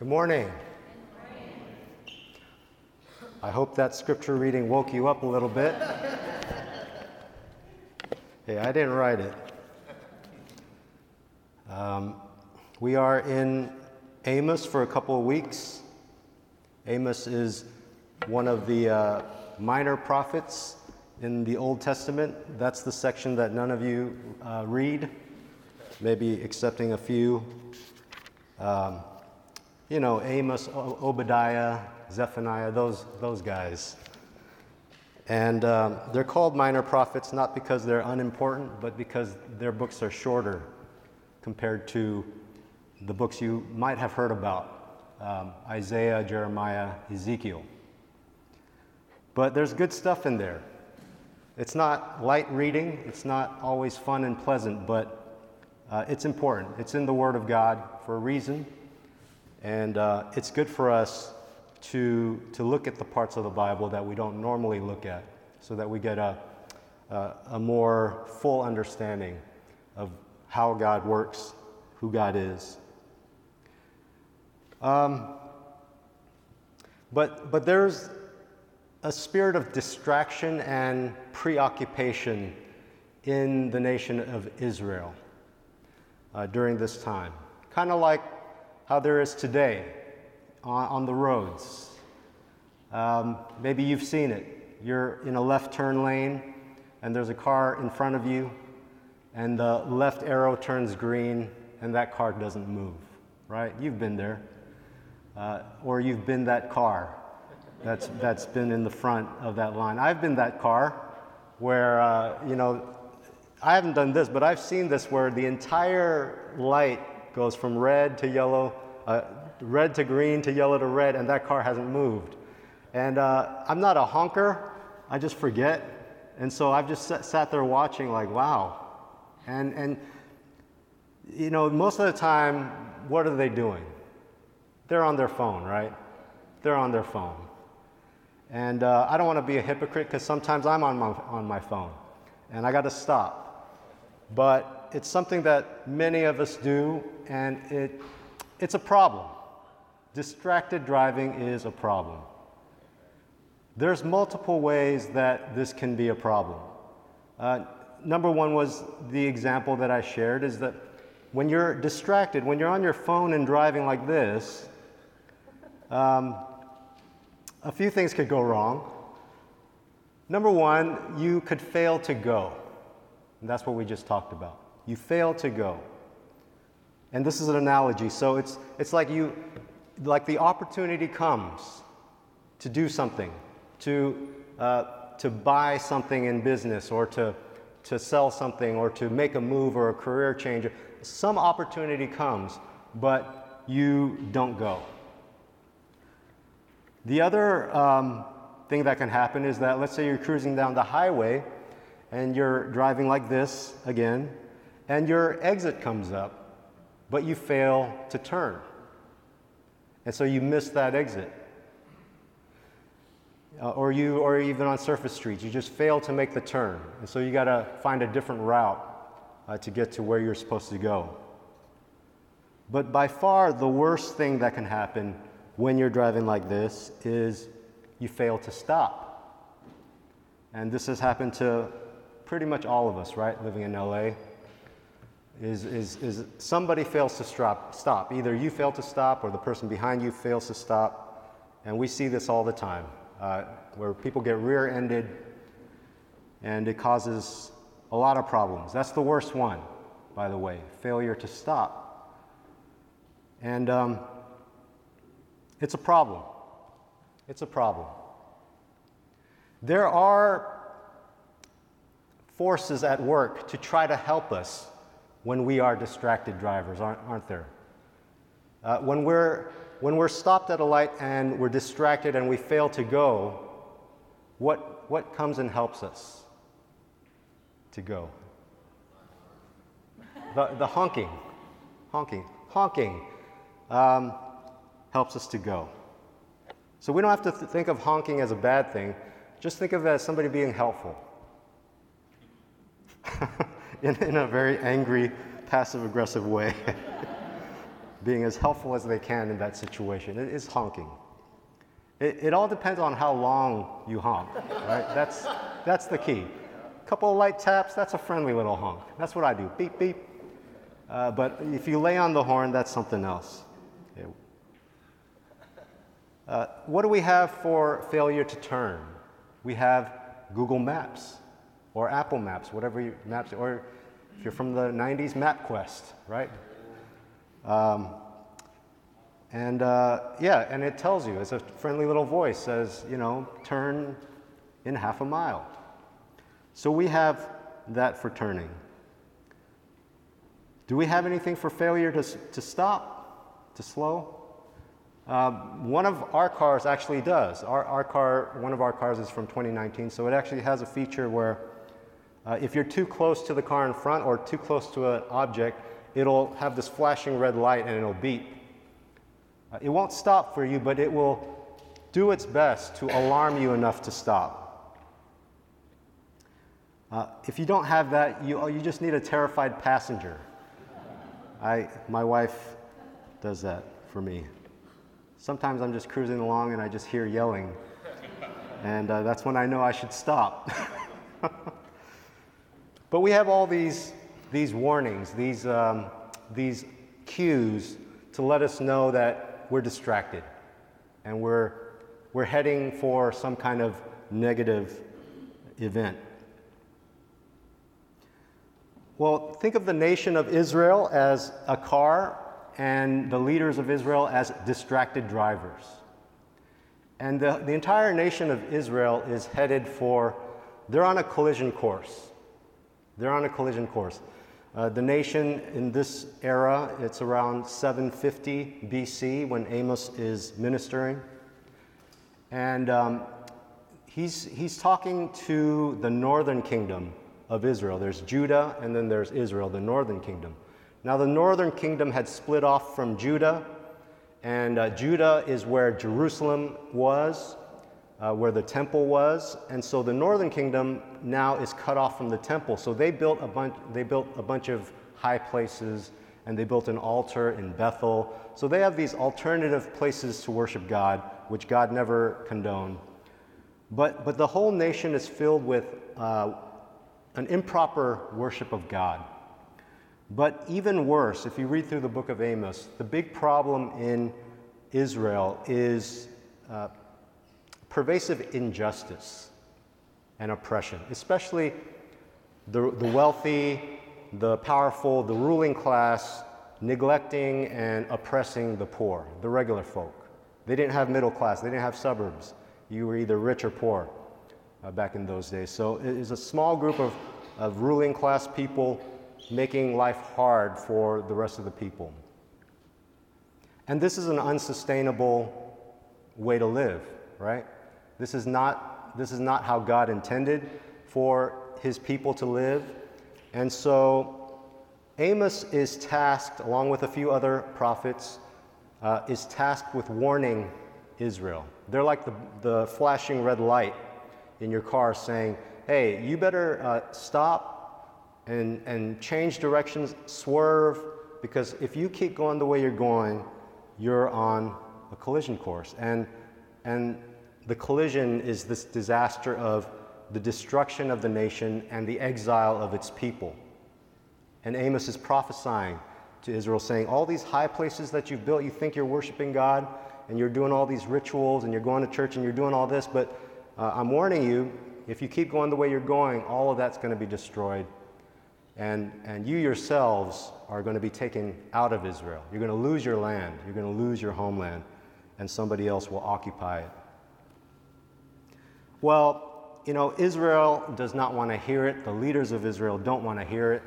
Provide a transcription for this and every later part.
Good morning. I hope that scripture reading woke you up a little bit. hey, I didn't write it. Um, we are in Amos for a couple of weeks. Amos is one of the uh, minor prophets in the Old Testament. That's the section that none of you uh, read, maybe excepting a few. Um, you know, Amos, Obadiah, Zephaniah, those, those guys. And um, they're called minor prophets not because they're unimportant, but because their books are shorter compared to the books you might have heard about um, Isaiah, Jeremiah, Ezekiel. But there's good stuff in there. It's not light reading, it's not always fun and pleasant, but uh, it's important. It's in the Word of God for a reason. And uh, it's good for us to, to look at the parts of the Bible that we don't normally look at so that we get a, a, a more full understanding of how God works, who God is. Um, but, but there's a spirit of distraction and preoccupation in the nation of Israel uh, during this time. Kind of like how there is today on, the roads. Um, maybe you've seen it. You're in a left turn lane, and there's a car in front of you, and the left arrow turns green, and that car doesn't move, right? You've been there. Uh, or you've been that car that's, that's been in the front of that line. I've been that car where, uh, you know, I haven't done this, but I've seen this where the entire light goes from red to yellow, uh, red to green to yellow to red, and that car hasn't moved. And uh, I'm not a honker, I just forget. And so I've just sat, sat there watching, like, wow. And, and, you know, most of the time, what are they doing? They're on their phone, right? They're on their phone. And uh, I don't want to be a hypocrite because sometimes I'm on my, on my phone and I got to stop. But it's something that many of us do, and it, it's a problem. Distracted driving is a problem. There's multiple ways that this can be a problem. Uh, number one was the example that I shared is that when you're distracted, when you're on your phone and driving like this, um, a few things could go wrong. Number one, you could fail to go. And that's what we just talked about. You fail to go. And this is an analogy. So it's, it's like you, like the opportunity comes to do something, to, uh, to buy something in business or to, to sell something or to make a move or a career change. Some opportunity comes, but you don't go. The other um, thing that can happen is that let's say you're cruising down the highway and you're driving like this again, and your exit comes up, but you fail to turn. And so you miss that exit. Uh, or you or even on surface streets, you just fail to make the turn. And so you got to find a different route uh, to get to where you're supposed to go. But by far the worst thing that can happen when you're driving like this is you fail to stop. And this has happened to pretty much all of us, right, living in LA is, is, is somebody fails to stop, stop. Either you fail to stop or the person behind you fails to stop. And we see this all the time uh, where people get rear ended and it causes a lot of problems. That's the worst one, by the way failure to stop. And um, it's a problem. It's a problem. There are forces at work to try to help us when we are distracted drivers, aren't, aren't there? Uh, when, we're, when we're stopped at a light and we're distracted and we fail to go, what, what comes and helps us to go? The, the honking, honking, honking um, helps us to go. So we don't have to th- think of honking as a bad thing, just think of it as somebody being helpful. in, in a very angry, passive aggressive way. being as helpful as they can in that situation. It is honking. It, it all depends on how long you honk, right? That's, that's the key. A couple of light taps, that's a friendly little honk. That's what I do beep, beep. Uh, but if you lay on the horn, that's something else. Yeah. Uh, what do we have for failure to turn? We have Google Maps or Apple Maps, whatever you, maps, or if you're from the 90s, MapQuest, right? Um, and uh, yeah, and it tells you, it's a friendly little voice, says, you know, turn in half a mile. So we have that for turning. Do we have anything for failure to, to stop, to slow? Uh, one of our cars actually does. Our, our car, one of our cars is from 2019, so it actually has a feature where uh, if you're too close to the car in front or too close to an object, it'll have this flashing red light and it'll beep. Uh, it won't stop for you, but it will do its best to alarm you enough to stop. Uh, if you don't have that, you, you just need a terrified passenger. I, my wife does that for me. Sometimes I'm just cruising along and I just hear yelling, and uh, that's when I know I should stop. but we have all these, these warnings, these, um, these cues to let us know that we're distracted and we're, we're heading for some kind of negative event. Well, think of the nation of Israel as a car and the leaders of Israel as distracted drivers. And the, the entire nation of Israel is headed for, they're on a collision course. They're on a collision course. Uh, the nation in this era, it's around 750 BC when Amos is ministering. And um, he's, he's talking to the northern kingdom of Israel. There's Judah and then there's Israel, the northern kingdom. Now, the northern kingdom had split off from Judah, and uh, Judah is where Jerusalem was, uh, where the temple was, and so the northern kingdom now is cut off from the temple. So they built a bunch. They built a bunch of high places, and they built an altar in Bethel. So they have these alternative places to worship God, which God never condoned. But but the whole nation is filled with uh, an improper worship of God. But even worse, if you read through the book of Amos, the big problem in Israel is uh, pervasive injustice and oppression, especially the, the wealthy, the powerful, the ruling class neglecting and oppressing the poor, the regular folk. They didn't have middle class, they didn't have suburbs. You were either rich or poor uh, back in those days. So it is a small group of, of ruling class people making life hard for the rest of the people. And this is an unsustainable way to live, right? This is not, this is not how God intended for his people to live. And so Amos is tasked, along with a few other prophets, uh, is tasked with warning Israel. They're like the, the flashing red light in your car saying, hey, you better uh, stop and, and change directions, swerve, because if you keep going the way you're going, you're on a collision course. And, and the collision is this disaster of the destruction of the nation and the exile of its people. And Amos is prophesying to Israel, saying, All these high places that you've built, you think you're worshiping God, and you're doing all these rituals, and you're going to church, and you're doing all this, but uh, I'm warning you, if you keep going the way you're going, all of that's going to be destroyed. And, and you yourselves are going to be taken out of Israel. You're going to lose your land, you're going to lose your homeland, and somebody else will occupy it. Well, you know, Israel does not want to hear it. The leaders of Israel don't want to hear it.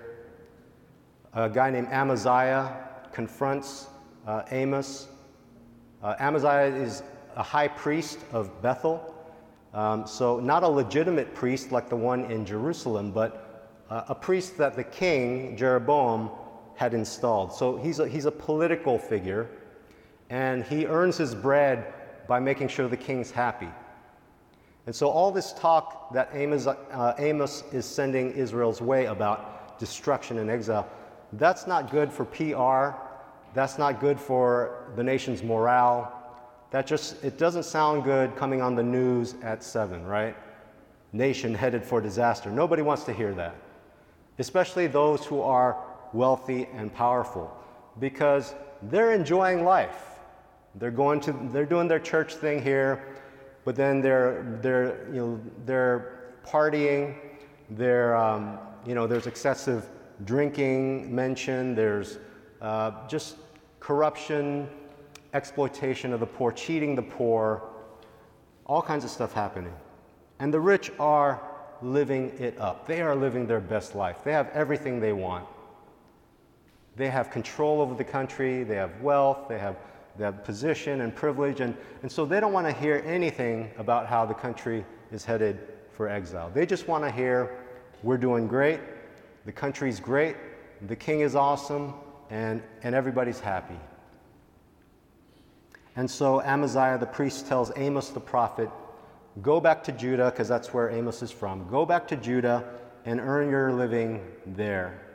A guy named Amaziah confronts uh, Amos. Uh, Amaziah is a high priest of Bethel. Um, so, not a legitimate priest like the one in Jerusalem, but uh, a priest that the king, Jeroboam, had installed. So, he's a, he's a political figure, and he earns his bread by making sure the king's happy. And so, all this talk that Amos, uh, Amos is sending Israel's way about destruction and exile, that's not good for PR. That's not good for the nation's morale. That just, it doesn't sound good coming on the news at 7, right? Nation headed for disaster. Nobody wants to hear that, especially those who are wealthy and powerful, because they're enjoying life. They're going to, they're doing their church thing here, but then they're, they're, you know, they're partying. They're, um, you know, there's excessive drinking mentioned. There's uh, just corruption, exploitation of the poor, cheating the poor, all kinds of stuff happening. And the rich are living it up. They are living their best life. They have everything they want. They have control over the country, they have wealth, they have, they have position and privilege, and, and so they don't want to hear anything about how the country is headed for exile. They just want to hear, we're doing great, the country's great, the king is awesome, and, and everybody's happy. And so Amaziah the priest tells Amos the prophet, Go back to Judah, because that's where Amos is from. Go back to Judah and earn your living there.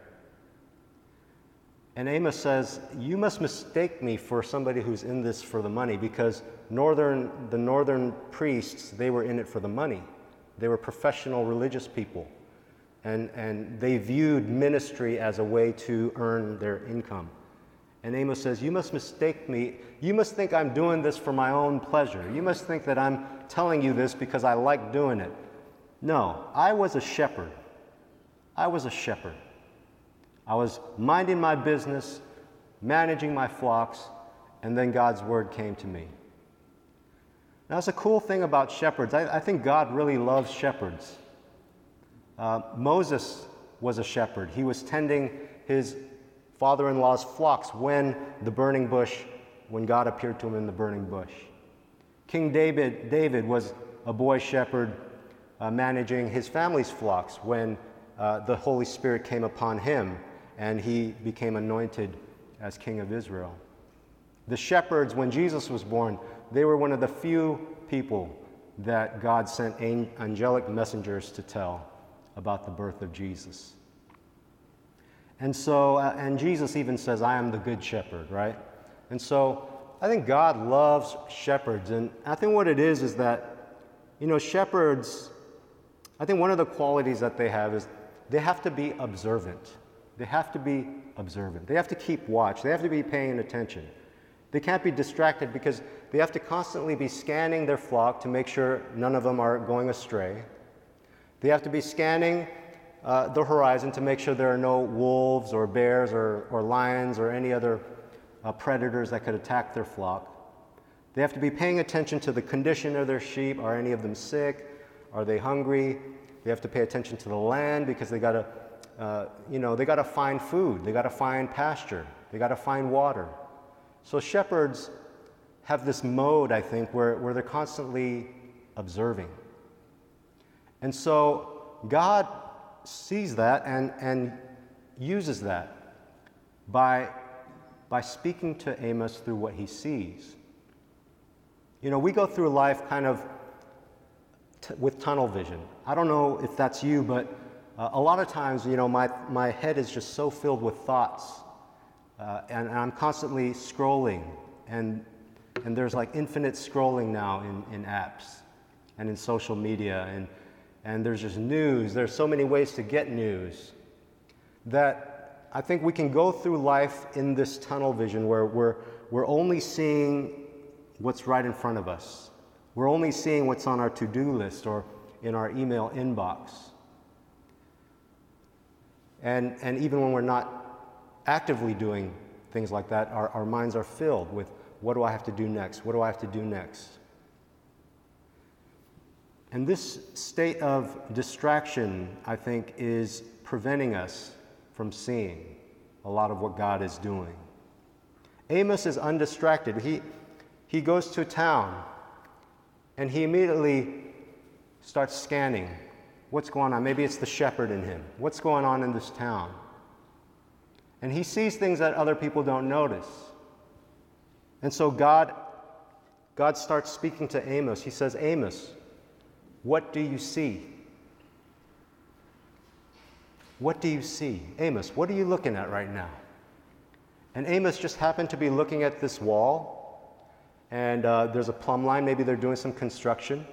And Amos says, You must mistake me for somebody who's in this for the money, because northern, the northern priests, they were in it for the money. They were professional religious people. And, and they viewed ministry as a way to earn their income. And Amos says, You must mistake me. You must think I'm doing this for my own pleasure. You must think that I'm telling you this because I like doing it. No, I was a shepherd. I was a shepherd. I was minding my business, managing my flocks, and then God's word came to me. Now, that's a cool thing about shepherds. I, I think God really loves shepherds. Uh, Moses was a shepherd. He was tending his father in law's flocks when the burning bush, when God appeared to him in the burning bush. King David, David was a boy shepherd uh, managing his family's flocks when uh, the Holy Spirit came upon him and he became anointed as king of Israel. The shepherds, when Jesus was born, they were one of the few people that God sent angelic messengers to tell about the birth of Jesus. And so, uh, and Jesus even says, I am the good shepherd, right? And so I think God loves shepherds. And I think what it is is that, you know, shepherds, I think one of the qualities that they have is they have to be observant. They have to be observant. They have to keep watch. They have to be paying attention. They can't be distracted because they have to constantly be scanning their flock to make sure none of them are going astray. They have to be scanning uh, the horizon to make sure there are no wolves or bears or, or lions or any other uh, predators that could attack their flock. They have to be paying attention to the condition of their sheep. Are any of them sick? Are they hungry? They have to pay attention to the land because they got to uh, you know, they got to find food, they got to find pasture, they got to find water. So shepherds have this mode, I think, where, where they're constantly observing. And so God sees that and, and uses that by, by speaking to Amos through what he sees. You know, we go through life kind of t- with tunnel vision. I don't know if that's you, but uh, a lot of times, you know, my, my head is just so filled with thoughts, uh, and, and, I'm constantly scrolling, and, and there's like infinite scrolling now in, in apps and in social media, and, and there's just news. There's so many ways to get news that I think we can go through life in this tunnel vision where we're, we're only seeing what's right in front of us. We're only seeing what's on our to do list or in our email inbox. And, and even when we're not actively doing things like that, our, our minds are filled with what do I have to do next? What do I have to do next? And this state of distraction, I think, is preventing us from seeing a lot of what God is doing. Amos is undistracted. He, he goes to a town and he immediately starts scanning What's going on? Maybe it's the shepherd in him. What's going on in this town? And he sees things that other people don't notice. And so God, God starts speaking to Amos. He says, Amos, what do you see? What do you see? Amos, what are you looking at right now? And Amos just happened to be looking at this wall, and uh, there's a plumb line. Maybe they're doing some construction.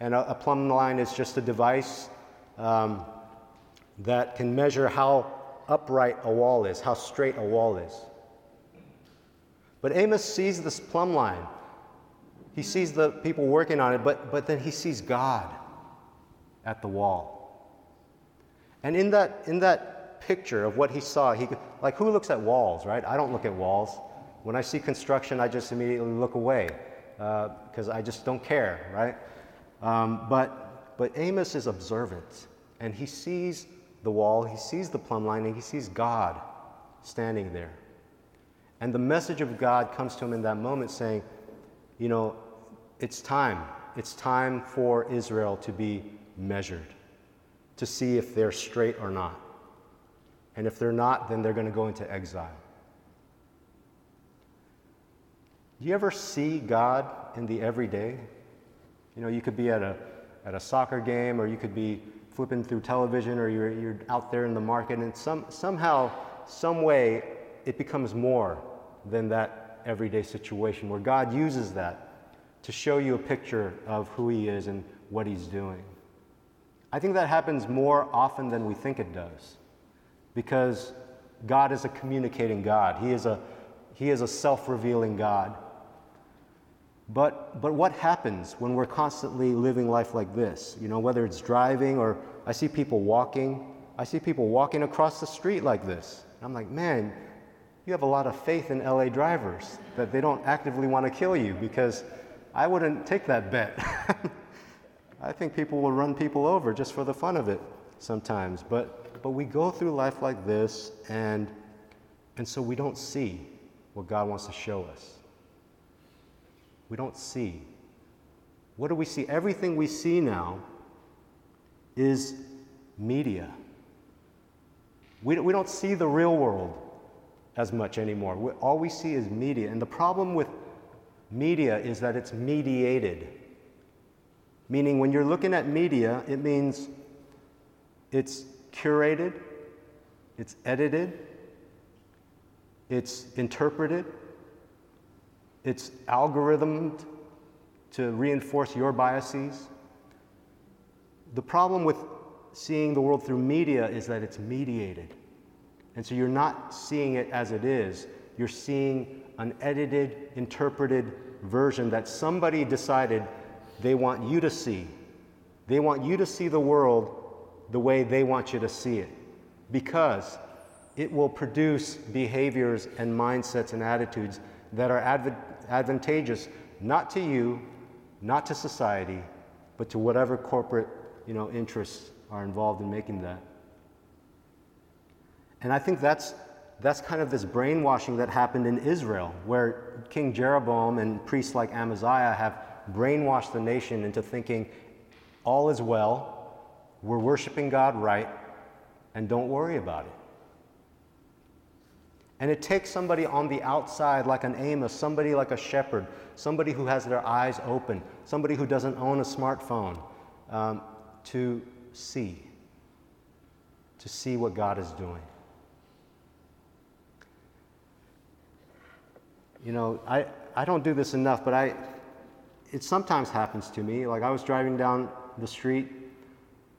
And a, a plumb line is just a device um, that can measure how upright a wall is, how straight a wall is. But Amos sees this plumb line. He sees the people working on it, but, but then he sees God at the wall. And in that, in that picture of what he saw, he, like who looks at walls, right? I don't look at walls. When I see construction, I just immediately look away because uh, I just don't care, right? Um, but, but Amos is observant and he sees the wall, he sees the plumb line, and he sees God standing there. And the message of God comes to him in that moment saying, You know, it's time. It's time for Israel to be measured, to see if they're straight or not. And if they're not, then they're going to go into exile. Do you ever see God in the everyday? You know, you could be at a, at a soccer game or you could be flipping through television or you're, you're out there in the market and some, somehow, some way, it becomes more than that everyday situation where God uses that to show you a picture of who He is and what He's doing. I think that happens more often than we think it does because God is a communicating God. He is a, he is a self revealing God. But, but what happens when we're constantly living life like this? You know, whether it's driving or I see people walking, I see people walking across the street like this. I'm like, man, you have a lot of faith in LA drivers that they don't actively want to kill you because I wouldn't take that bet. I think people will run people over just for the fun of it sometimes. But, but we go through life like this, and, and so we don't see what God wants to show us. We don't see. What do we see? Everything we see now is media. We, we don't see the real world as much anymore. We, all we see is media. And the problem with media is that it's mediated. Meaning, when you're looking at media, it means it's curated, it's edited, it's interpreted, it's algorithmed to reinforce your biases. The problem with seeing the world through media is that it's mediated. And so you're not seeing it as it is, you're seeing an edited, interpreted version that somebody decided they want you to see. They want you to see the world the way they want you to see it because it will produce behaviors and mindsets and attitudes that are adv- advantageous not to you, not to society, but to whatever corporate you know, interests are involved in making that. And I think that's, that's kind of this brainwashing that happened in Israel, where King Jeroboam and priests like Amaziah have brainwashed the nation into thinking all is well, we're worshiping God right, and don't worry about it. And it takes somebody on the outside, like an Amos, somebody like a shepherd, somebody who has their eyes open, somebody who doesn't own a smartphone, um, to see, to see what God is doing. You know, I, I don't do this enough, but I, it sometimes happens to me. Like I was driving down the street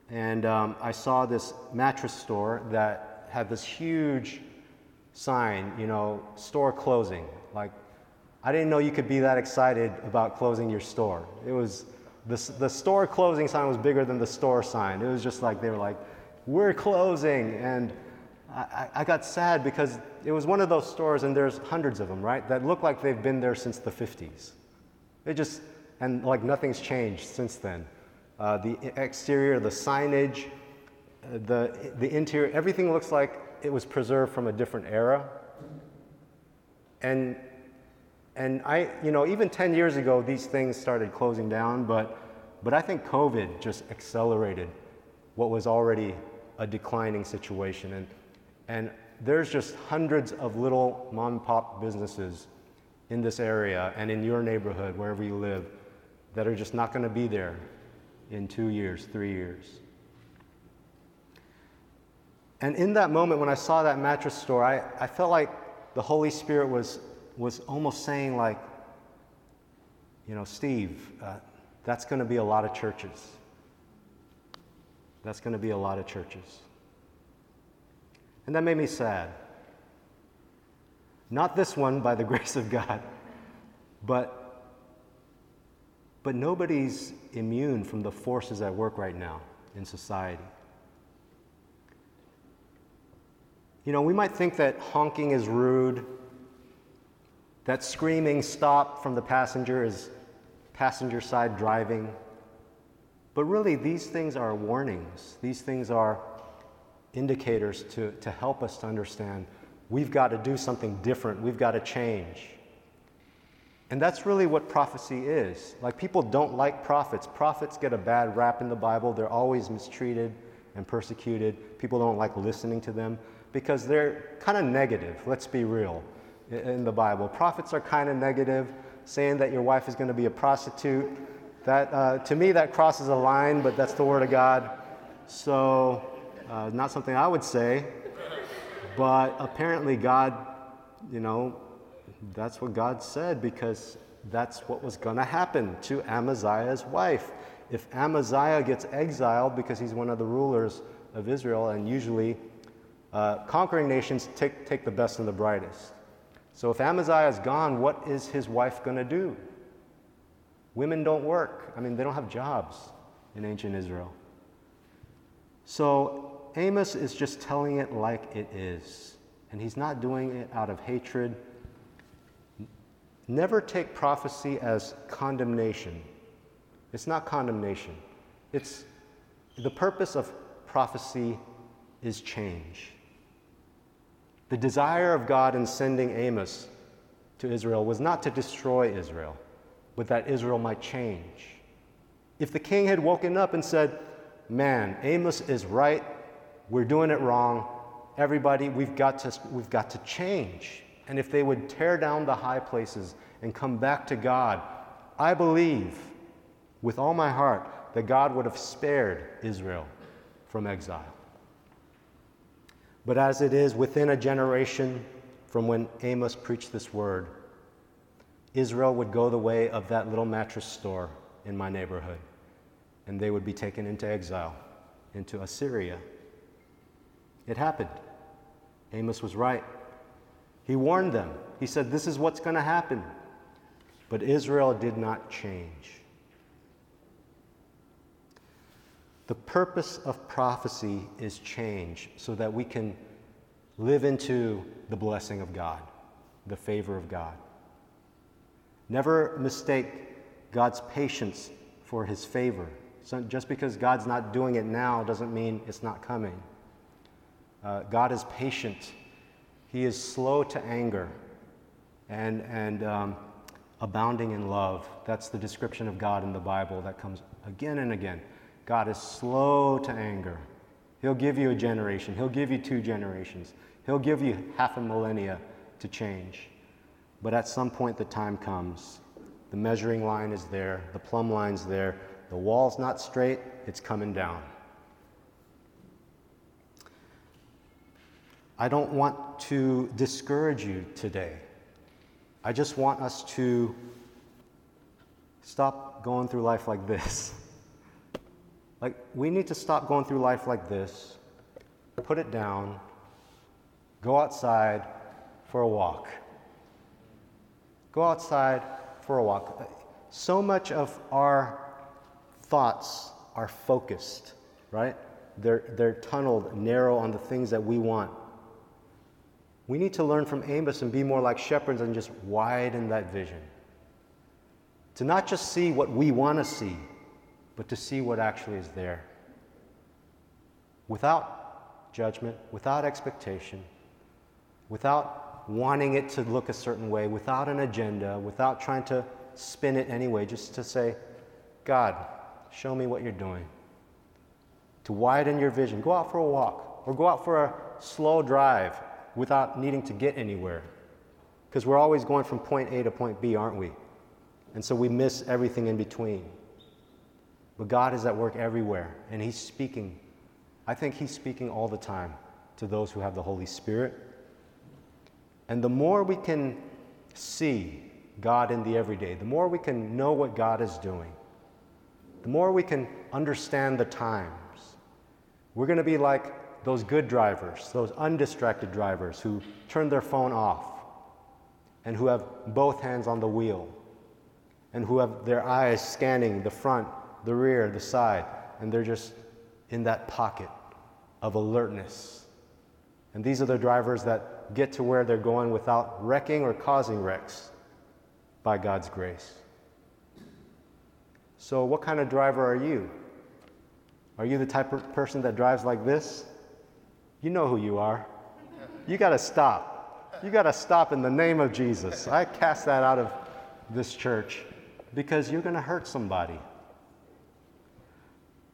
and um, I saw this mattress store that had this huge sign, you know, store closing. Like, I didn't know you could be that excited about closing your store. It was, the, the store closing sign was bigger than the store sign. It was just like, they were like, we're closing. And I, I got sad because it was one of those stores, and there's hundreds of them, right, that look like they've been there since the 50s. They just, and like nothing's changed since then. Uh, the exterior, the signage, uh, the, the interior, everything looks like it was preserved from a different era. And, and I, you know, even 10 years ago, these things started closing down, but, but I think COVID just accelerated what was already a declining situation. And, and there's just hundreds of little mom and pop businesses in this area and in your neighborhood, wherever you live, that are just not going to be there in two years, three years. And in that moment, when I saw that mattress store, I, I felt like the Holy Spirit was, was almost saying, like, you know, Steve, uh, that's going to be a lot of churches. That's going to be a lot of churches. And that made me sad. Not this one, by the grace of God, but, but nobody's immune from the forces at work right now in society. You know, we might think that honking is rude, that screaming stop from the passenger is passenger side driving. But really, these things are warnings. These things are indicators to, to help us to understand we've got to do something different, we've got to change. And that's really what prophecy is. Like, people don't like prophets. Prophets get a bad rap in the Bible, they're always mistreated and persecuted. People don't like listening to them because they're kind of negative, let's be real, in the Bible. Prophets are kind of negative, saying that your wife is going to be a prostitute. That, uh, to me, that crosses a line, but that's the Word of God. So, uh, not something I would say, but apparently, God, you know, that's what God said because that's what was going to happen to Amaziah's wife. If Amaziah gets exiled because he's one of the rulers of Israel, and usually uh, conquering nations take, take the best and the brightest. So if Amaziah is gone, what is his wife going to do? Women don't work. I mean, they don't have jobs in ancient Israel. So Amos is just telling it like it is. And he's not doing it out of hatred Never take prophecy as condemnation. It's not condemnation. It's the purpose of prophecy is change. The desire of God in sending Amos to Israel was not to destroy Israel, but that Israel might change. If the king had woken up and said, Man, Amos is right, we're doing it wrong, everybody, we've got to, we've got to change and if they would tear down the high places and come back to God, I believe with all my heart that God would have spared Israel from exile. But as it is within a generation from when Amos preached this word, Israel would go the way of that little mattress store in my neighborhood, and they would be taken into exile, into Assyria. It happened. Amos was right. He warned them. He said, This is what's going to happen. But Israel did not change. The purpose of prophecy is change so that we can live into the blessing of God, the favor of God. Never mistake God's patience for his favor. So just because God's not doing it now doesn't mean it's not coming. Uh, God is patient he is slow to anger and, and um, abounding in love. That's the description of God in the Bible that comes again and again. God is slow to anger. He'll give you a generation, He'll give you two generations, He'll give you half a millennia to change. But at some point, the time comes. The measuring line is there, the plumb line's there, the wall's not straight, it's coming down. I don't want to discourage you today. I just want us to stop going through life like this. Like, we need to stop going through life like this, put it down, go outside for a walk. Go outside for a walk. So much of our thoughts are focused, right? They're, they're tunneled, narrow on the things that we want. We need to learn from Amos and be more like shepherds and just widen that vision. To not just see what we want to see, but to see what actually is there. Without judgment, without expectation, without wanting it to look a certain way, without an agenda, without trying to spin it anyway, just to say, God, show me what you're doing. To widen your vision, go out for a walk or go out for a slow drive without needing to get anywhere. Because we're always going from point A to point B, aren't we? And so we miss everything in between. But God is at work everywhere, and He's speaking. I think He's speaking all the time to those who have the Holy Spirit. And the more we can see God in the everyday, the more we can know what God is doing, the more we can understand the times, we're going to be like those good drivers, those undistracted drivers who turn their phone off and who have both hands on the wheel and who have their eyes scanning the front, the rear, the side, and they're just in that pocket of alertness. And these are the drivers that get to where they're going without wrecking or causing wrecks by God's grace. So, what kind of driver are you? Are you the type of person that drives like this? You know who you are. You got to stop. You got to stop in the name of Jesus. I cast that out of this church because you're going to hurt somebody.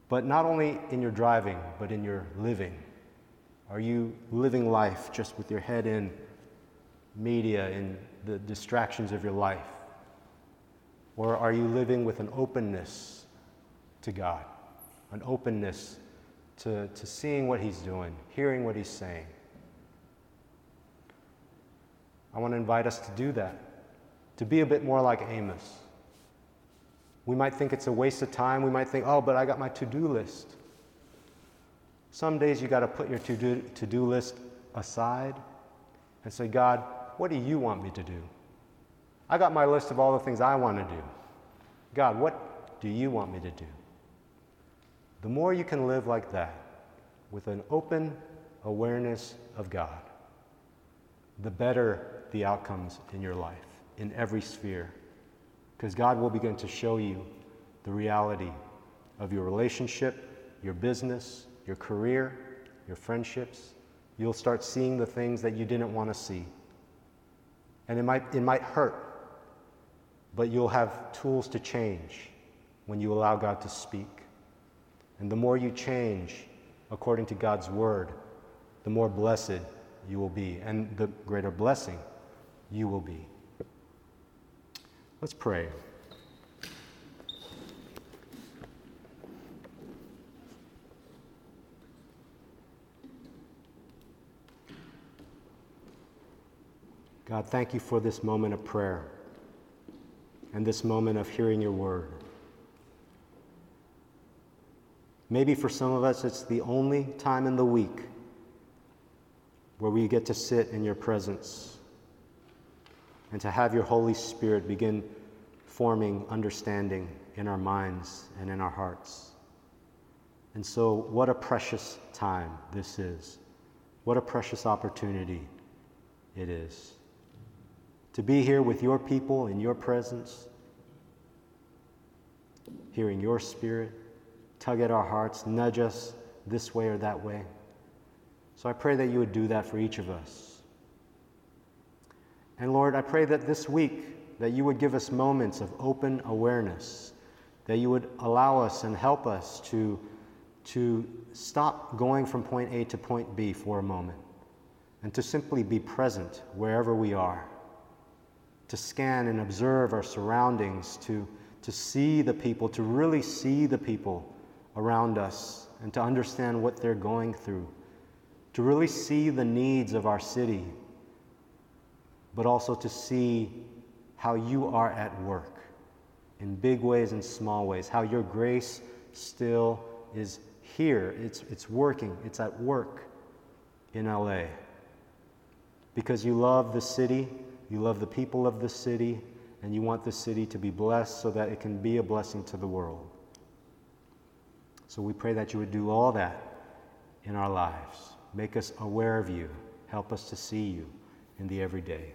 But not only in your driving, but in your living. Are you living life just with your head in media and the distractions of your life? Or are you living with an openness to God, an openness to, to seeing what He's doing, hearing what He's saying? I want to invite us to do that, to be a bit more like Amos. We might think it's a waste of time. We might think, oh, but I got my to do list. Some days you got to put your to do list aside and say, God, what do you want me to do? I got my list of all the things I want to do. God, what do you want me to do? The more you can live like that, with an open awareness of God, the better the outcomes in your life, in every sphere. Because God will begin to show you the reality of your relationship, your business, your career, your friendships. You'll start seeing the things that you didn't want to see. And it might, it might hurt, but you'll have tools to change when you allow God to speak. And the more you change according to God's word, the more blessed you will be, and the greater blessing you will be. Let's pray. God, thank you for this moment of prayer and this moment of hearing your word. Maybe for some of us, it's the only time in the week where we get to sit in your presence and to have your Holy Spirit begin forming understanding in our minds and in our hearts. And so, what a precious time this is. What a precious opportunity it is to be here with your people in your presence, hearing your spirit tug at our hearts, nudge us this way or that way. So I pray that you would do that for each of us. And Lord, I pray that this week that you would give us moments of open awareness, that you would allow us and help us to, to stop going from point A to point B for a moment and to simply be present wherever we are, to scan and observe our surroundings, to, to see the people, to really see the people around us and to understand what they're going through, to really see the needs of our city but also to see how you are at work in big ways and small ways, how your grace still is here. It's, it's working, it's at work in LA. Because you love the city, you love the people of the city, and you want the city to be blessed so that it can be a blessing to the world. So we pray that you would do all that in our lives. Make us aware of you. Help us to see you in the everyday.